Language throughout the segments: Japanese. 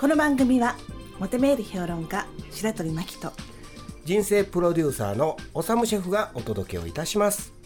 この番組はモテメール評論家白鳥真希と人生プロデューサーのおさむシェフがお届けをいたします。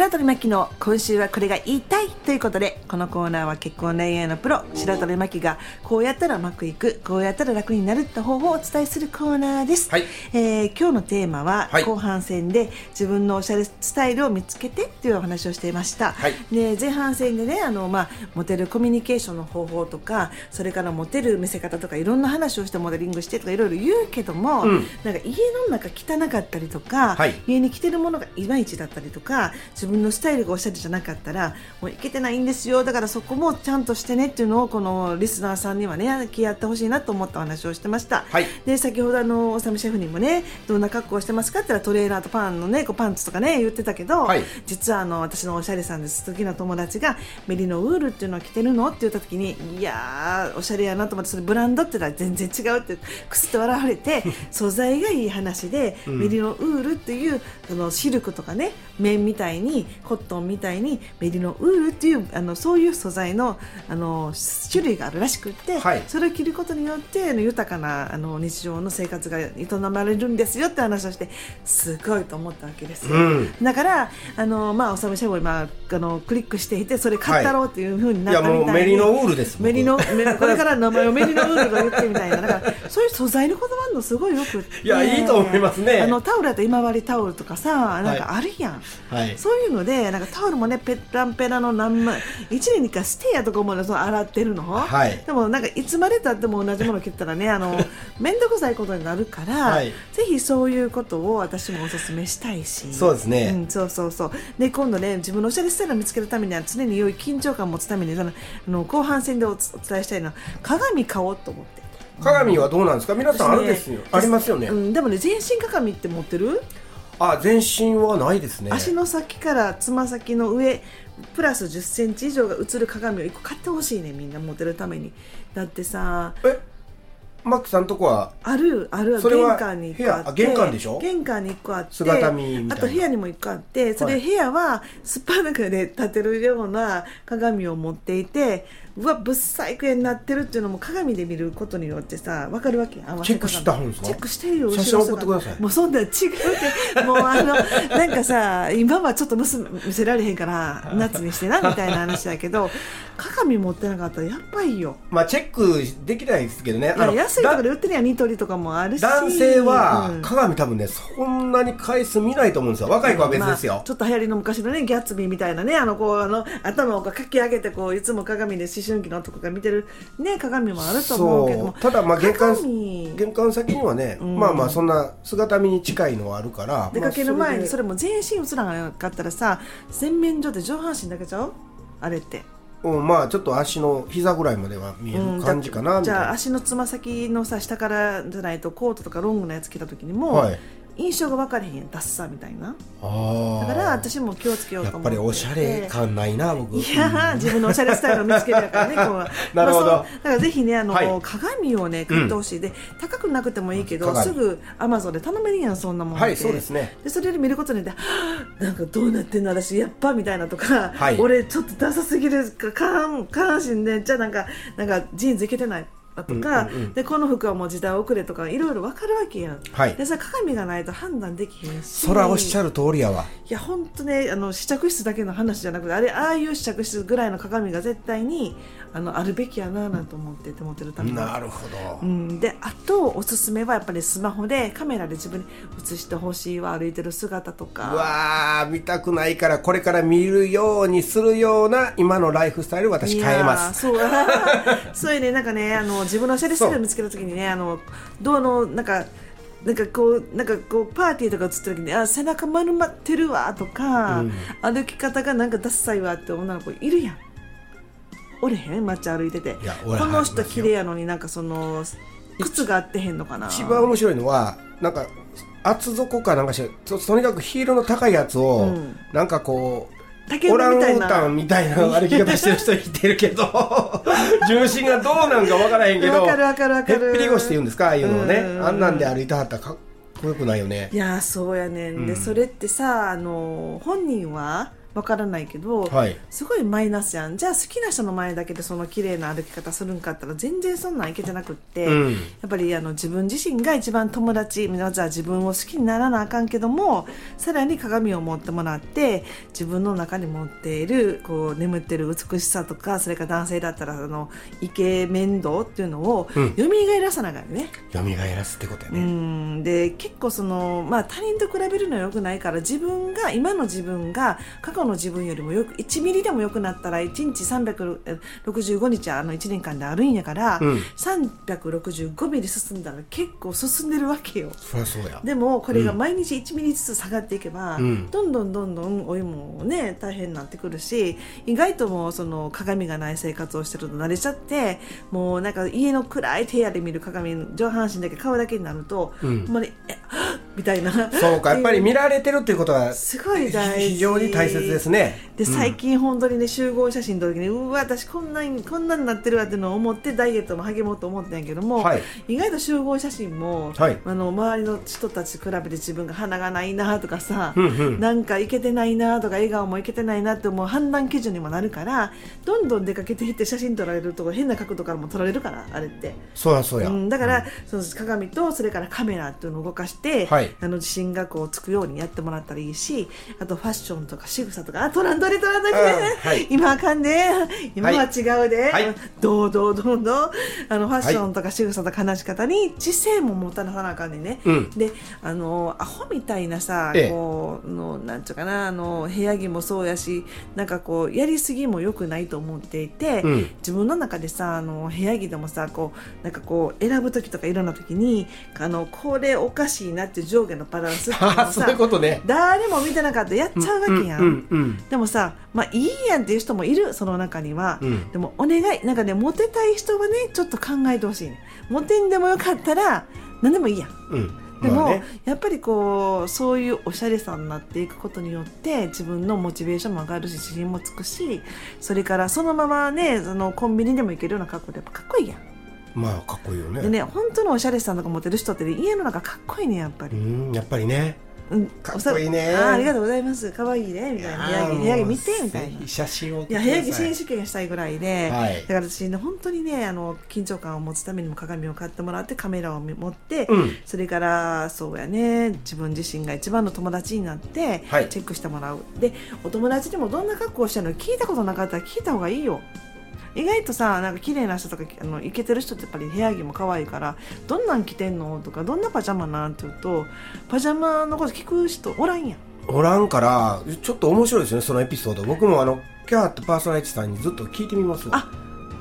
白鳥真希の今週はこれが言いたいということでこのコーナーは結婚恋愛のプロ白鳥真希がこうやったらうまくいくこうやったら楽になるって方法をお伝えするコーナーです、はい。えー今日のテーマははい後半戦で自分のおしゃれスタイルを見つけてっていうお話をしていました、はい。で前半戦でねあの、まあ、モテるコミュニケーションの方法とかそれからモテる見せ方とかいろんな話をしてモデリングしてとかいろいろ言うけども、うん。なんか家の中汚かったりとか、はい。家に着てるものがいまいちだったりとか自分のスタイルがおしゃれじゃなかったらもういけてないんですよ。だからそこもちゃんとしてねっていうのをこのリスナーさんにはね気合ってほしいなと思ったお話をしてました、はい。で先ほどあのおさむシェフにもねどんな格好をしてますかって言ったらトレーナーとパンのねこうパンツとかね言ってたけど、はい。実はあの私のおしゃれさんです。時の友達がメリノウールっていうのを着てるの？って言った時にいやーおしゃれやなと思ってそれブランドって言ったら全然違うってくすって笑われて 素材がいい話で、メリノウールっていうあのシルクとかね綿みたいにコットンみたいにメリノウールっていうあのそういう素材のあの種類があるらしくって、はい。それを着ることによってあの豊かなあの日常の生活が営まれるんですよって話をしてすごいと思ったわけですよ、うん。だからあの、まあ、おさむシェフを今あのクリックしていてそれ買ったろうっていうふうになったみたいに、もうメリノウールです僕。メリノメこれから名前をメリノウールと言ってみたいなだからそういう素材の言葉あるのすごいよくって。いやいいと思いますね。あのタオルだと今治タオルとかさなんかあるやん、はい。そういうのでなんかタオルもねペッランペラの何枚1年に1回ステイやとか思うのその洗ってるの、はい。でもなんかいつまでたっても同じもの着てたらねあの 面倒くさいことになるから、はい。ぜひそういうことを私もお勧めしたいし。そうですね。ん、そうそうそう。で今度ね自分のおしゃれスタイルを見つけるためには常に良い緊張感を持つためにそのあの後半戦でお伝えしたいのは鏡買おうと思って。鏡はどうなんですか？皆さんあるですよ、ありますよね、うん、でもね全身鏡って持ってる？あ全身はないですね。足の先からつま先の上プラス1 0センチ以上が映る鏡を1個買ってほしいねみんな持てるために。だってさえマックさんとこは？あるあるそれは玄関に1個あって。玄関でしょ？玄関に1個あって姿見みたいな。あと部屋にも1個あってそれはい部屋はすっぱだかで立てるような鏡を持っていてうわぶっ細工になってるっていうのも鏡で見ることによってさ分かるわけチェックしてはるんですか？チェックしてるよ写真送ってください。もうそんなん違うって。もうあのなんかさ今はちょっと娘見せられへんから 夏にしてなみたいな話だけど鏡持ってなかったらやっぱいよ。まあチェックできないですけどね。安いとこだで売ってるやんニトリとかもあるし。男性はうん。鏡多分ねそんなに回数見ないと思うんですよ。若い子は別ですよ、まあちょっと流行りの昔のねギャッツビーみたいなねあのこうあの頭をかき上げてこういつも鏡で思春期の男が見てるね鏡もあると思うけども。ただまあ玄関鏡。玄関先にはね、まあまあそんな姿見に近いのはあるから出かける前にそれれも全身映らなかったらさ洗面所で上半身だけちゃう？あれって。うん、まあちょっと足の膝ぐらいまでは見える感じかなみたいな、じゃあ足のつま先のさ下からじゃないとコートとかロングのやつ着た時にも、はい印象が分かれへんダッサみたいな。だから私も気をつけようと思って。やっぱりおしゃれ感ないな僕。いやー自分のおしゃれスタイルを見つけるからね、こう。なるほどまあだからぜひね、あの、はい。鏡をね、買ってほしい、で、高くなくてもいいけど、鏡すぐアマゾンで頼めるやん、そんなもんはいそうですね。で、それで見ることによって、なんかどうなってんの、私、やっぱみたいなとか、はい。俺、ちょっとダサすぎるか、下半下半身で、じゃあなんか、なんかジーンズいけてない。だとか、うんうんうん。でこの服はもう時代遅れとかいろいろ分かるわけやん。はい。でさ鏡がないと判断できへんし。そらおっしゃる通りやわ。いや本当ねあの試着室だけの話じゃなくてあれああいう試着室ぐらいの鏡が絶対にあのあるべきやななんて思ってて思ってるためになるほど、うん、であとおすすめはやっぱりスマホでカメラで自分に映してほしいわ歩いてる姿とうかわー見たくないからこれから見るようにするような今のライフスタイル私変えます。いやーそう。そういうねなんかねあの自分のシャレスタイルを見つけた時にねあのどうのなんかなんかこうなんかこうパーティーとか映った時にあ背中丸まってるわとか、うん。歩き方がなんかダッサいわって女の子いるやん。おれへん？街歩いてて。この人綺麗やのになんかその靴が合ってへんのかな。一番面白いのはなんか厚底かなんかしてととにかくヒールの高いやつを、うん。なんかこう竹オランウータンみたいな歩き方してる人いてるけど 重心がどうなんかわからへんけどわかるわかるわかる。へっぴり腰って言うんですかああいうのをね。うんあんなんで歩いてはったらかっこよくないよね。いやーそうやねん。で、うん。それってさあの本人はわからないけど、はい。すごいマイナスやん。じゃあ好きな人の前だけでその綺麗な歩き方するんかったら全然そんなんいけてなくって、うん。やっぱりあの自分自身が一番友達まずは自分を好きにならなあかんけどもさらに鏡を持ってもらって自分の中に持っているこう眠ってる美しさとかそれから男性だったらあのイケメン度っていうのをうん。蘇らさなあかんよね。蘇らすってことやうね、ん。で結構その、まあ、他人と比べるのはよくないから自分が今の自分が過去の自分よりもよく1ミリでも良くなったら1日365日あの1年間であるんやから、うん。365ミリ進んだら結構進んでるわけよ。そりゃそうや。でもこれが毎日1ミリずつ下がっていけば、うん。どんどんどんどんお湯もね大変になってくるし意外ともうその鏡がない生活をしてると慣れちゃってもうなんか家の暗い部屋で見る鏡上半身だけ顔だけになると、うん。ほんまにえみたいな。そうかやっぱり見られてるっていうことはすごい大事。非常に大切ですね。で最近本当にね集合写真撮る時にうわ私こんなにこんなになってるわっていうのを思ってダイエットも励もうと思ってんやけども、はい。意外と集合写真も、はい。あの周りの人たちと比べて自分が鼻がないなとかさ、うんうん。なんかいけてないなとか笑顔もいけてないなって思う判断基準にもなるからどんどん出かけていって写真撮られると変な角度からも撮られるからあれって。そうやそうや、うん、だから、その鏡とそれからカメラっていうのを動かして、はいあの自信がこうつくようにやってもらったらいいしあとファッションとか仕草とかあトランドレトランドレ、はい。今あかんで。今は違うで、はい。どうどうどうどう。あのファッションとか仕草とか話し方に知性も持たなさなあかんねんね、うん。であのアホみたいなさ、ええ。こうのなんていうかなあの部屋着もそうやしなんかこうやりすぎも良くないと思っていて、うん。自分の中でさあの部屋着でもさこうなんかこう選ぶ時とかいろんな時にあのこれおかしいなって上下のバランスっていうのあを そうさいうことね誰も見てなかったらやっちゃうわけやん。うんうんうんでもさ、まあいいやんっていう人もいる、その中には。うんでもお願い、なんかね、モテたい人はね、ちょっと考えてほしい、ね。モテんでもよかったら、何でもいいやん。うんでも、まあねやっぱりこうそういうおしゃれさになっていくことによって自分のモチベーションも上がるし自信もつくしそれからそのままねそのコンビニでも行けるような格好でやっぱかっこいいやん。まあかっこいいよね。でね本当のおしゃれさんとか持ってる人って、ね、家の中かっこいいねやっぱうり。んやっぱりね。うん、かっこいいね。あーありがとうございます。可愛いねみたいな。部屋着部屋着見てみたいな。写真を送い。や部屋着選手権したいぐらいで、はい。だから私ね本当にねあの緊張感を持つためにも鏡を買ってもらってカメラを持って、うん。それからそうやね自分自身が一番の友達になって、はい。チェックしてもらう。でお友達でもどんな格好をしてるの聞いたことなかったら聞いた方がいいよ意外とさなんか綺麗な人とかあのイケてる人ってやっぱり部屋着も可愛いからどんなん着てんのとかどんなパジャマなんて言うとパジャマのこと聞く人おらんやん。おらんからちょっと面白いですねそのエピソード。僕もあのキャーってパーソナリティさんにずっと聞いてみます。わあ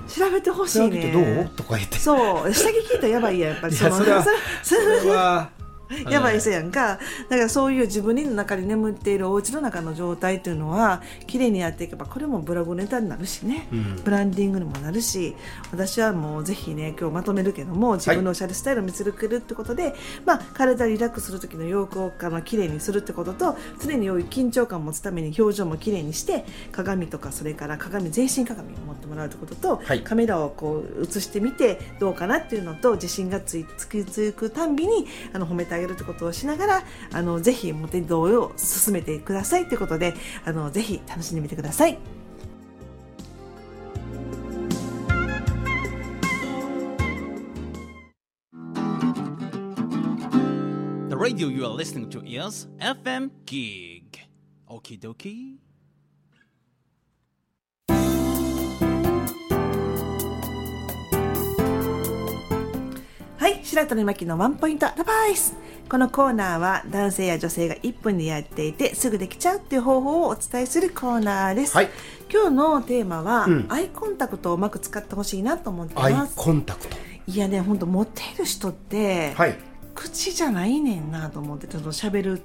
調べてほしい下着ってどう？ねとか言って。そう。下着聞いたらやばいやんやっぱり。いやそれはそれは やばい人やんか。だからそういう自分の中に眠っているお家の中の状態っていうのは綺麗にやっていけばこれもブログネタになるしね、うん。ブランディングにもなるし。私はもうぜひね今日まとめるけども自分のおしゃれスタイルを見つけるってことで、まあ、体リラックスする時の洋服をあの綺麗にするってことと常に良い緊張感を持つために表情も綺麗にして鏡とかそれから鏡全身鏡を持ってもらうってことと、はい。カメラをこう映してみてどうかなっていうのと自信がついつきつくたんびにあの褒めてあげるってことをしながらあのぜひモテ動画を進めてくださいということであのぜひ楽しんでみてください。The radio you are listening to is FM Gig. Okie dokie. い、白鳥真希のワンポイントアドバイス。このコーナーは男性や女性が1分でやっていてすぐできちゃうっていう方法をお伝えするコーナーです。はい今日のテーマは、んアイコンタクトをうまく使ってほしいなと思ってます。コンタクトいやね、ほんとモテる人って、はい口じゃないねんなと思ってちょっと喋る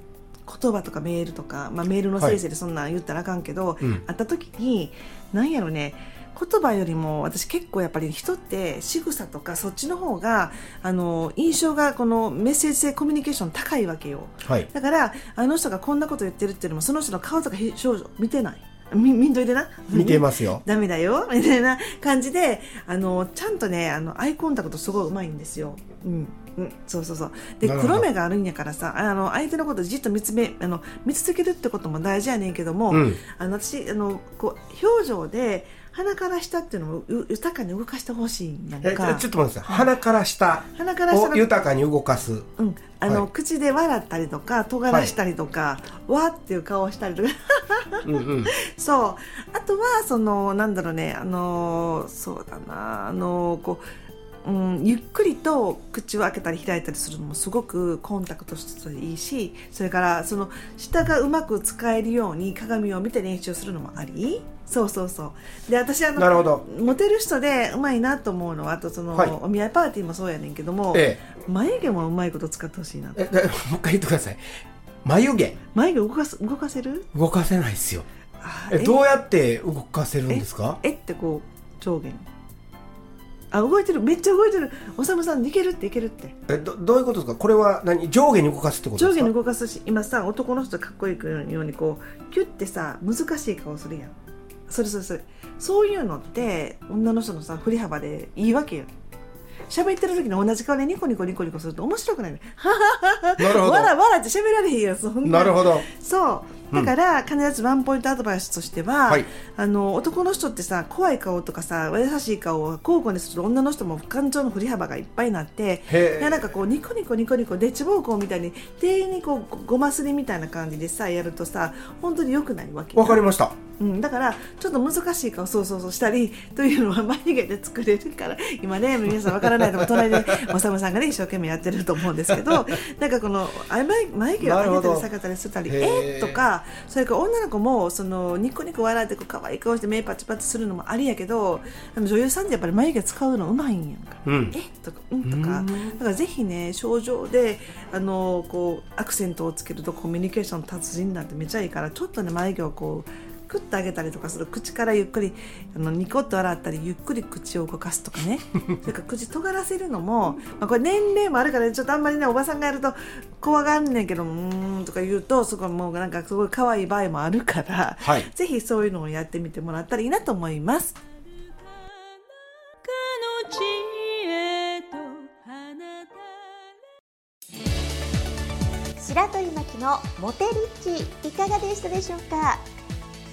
言葉とかメールとか、まあ、メールの先生でそんなん言ったらあかんけど、うん会った時になんやろね言葉よりも私結構やっぱり人って仕草とかそっちの方があの印象がこのメッセージ性コミュニケーション高いわけよ。はい。だからあの人がこんなこと言ってるっていうのもその人の顔とか表情見てない？み見んといてな？見てますよ。ダメだよ。みたいな感じであのちゃんとねあのアイコンタクトすごいうまいんですよ。うん。うん、そうそうそう。で黒目があるんやからさあの相手のことじっと見つめあの見続けるってことも大事やねんけども、うん。あの私あのこう表情で鼻から下っていうのをう豊かに動かしてほしいんやんえかちょっと待ってください。鼻から下。鼻から下のを豊かに動かす。うん、あの、はい。口で笑ったりとか尖らしたりとか、わっていう顔をしたりとか。うんうん。そう。あとはそのなんだろうね。あのそうだな。あのこう、うん、ゆっくりと口を開けたり開いたりするのもすごくコンタクトしていいしそれからその舌がうまく使えるように鏡を見て練習するのもありそうそうそう。で私あのなるほど。モテる人でうまいなと思うのはあとその、はい。お見合いパーティーもそうやねんけども、え眉毛もうまいこと使ってほしいなええでもう一回言ってください。眉毛。眉毛動かす動かせる？動かせないですよ。あえどうやって動かせるんですか？え？ってこう上下に。あ動いてる。めっちゃ動いてる。おさむさんいけるっていけるって。えどどういうことですか？これは何？上下に動かすってことですか？上下に動かすし今さ男の人かっこいいようにこうキュッてさ難しい顔するやんそれそれそれそういうのって女の人のさ振り幅でいいわけよ。喋ってる時に同じ顔でニコニコニコニコすると面白くない。ねなるほど。わらわらって喋られへんやんそんななるほど。そう。だから、必ずワンポイントアドバイスとしては、はい。あの男の人ってさ怖い顔とかさ優しい顔を交互にする女の人も感情の振り幅がいっぱいになってなんかこうニコニコニコニコでっちぼうこうみたいに店員にこうごますりみたいな感じでさやるとさ本当に良くないわけわかりましたうん、だからちょっと難しい顔そうそうそうしたりというのは眉毛で作れるから今ね 皆さんわからないと思う隣でおさむさんがね一生懸命やってると思うんですけど なんかこのあ眉眉毛を上げたり下げたりしてたりえーとかそれから女の子もそのニコニコ笑ってこう可愛い顔して目パチパチするのもありやけど女優さんってやっぱり眉毛使うのうまいんやんか。うん。えとかうんとか。だからぜひね症状であのこうアクセントをつけるとコミュニケーションの達人になってめっちゃいいからちょっとね眉毛をこうクッと上げたりとかする。口からゆっくりあのニコッと笑ったりゆっくり口を動かすとかね。それから口尖らせるのも、まあ、これ年齢もあるからちょっとあんまりねおばさんがやると怖がんねんけどうーんとか言うとそこもうなんかすごい可愛い場合もあるから、はい。ぜひそういうのをやってみてもらったらいいなと思います。白鳥真希のモテリッチいかがでしたでしょうか？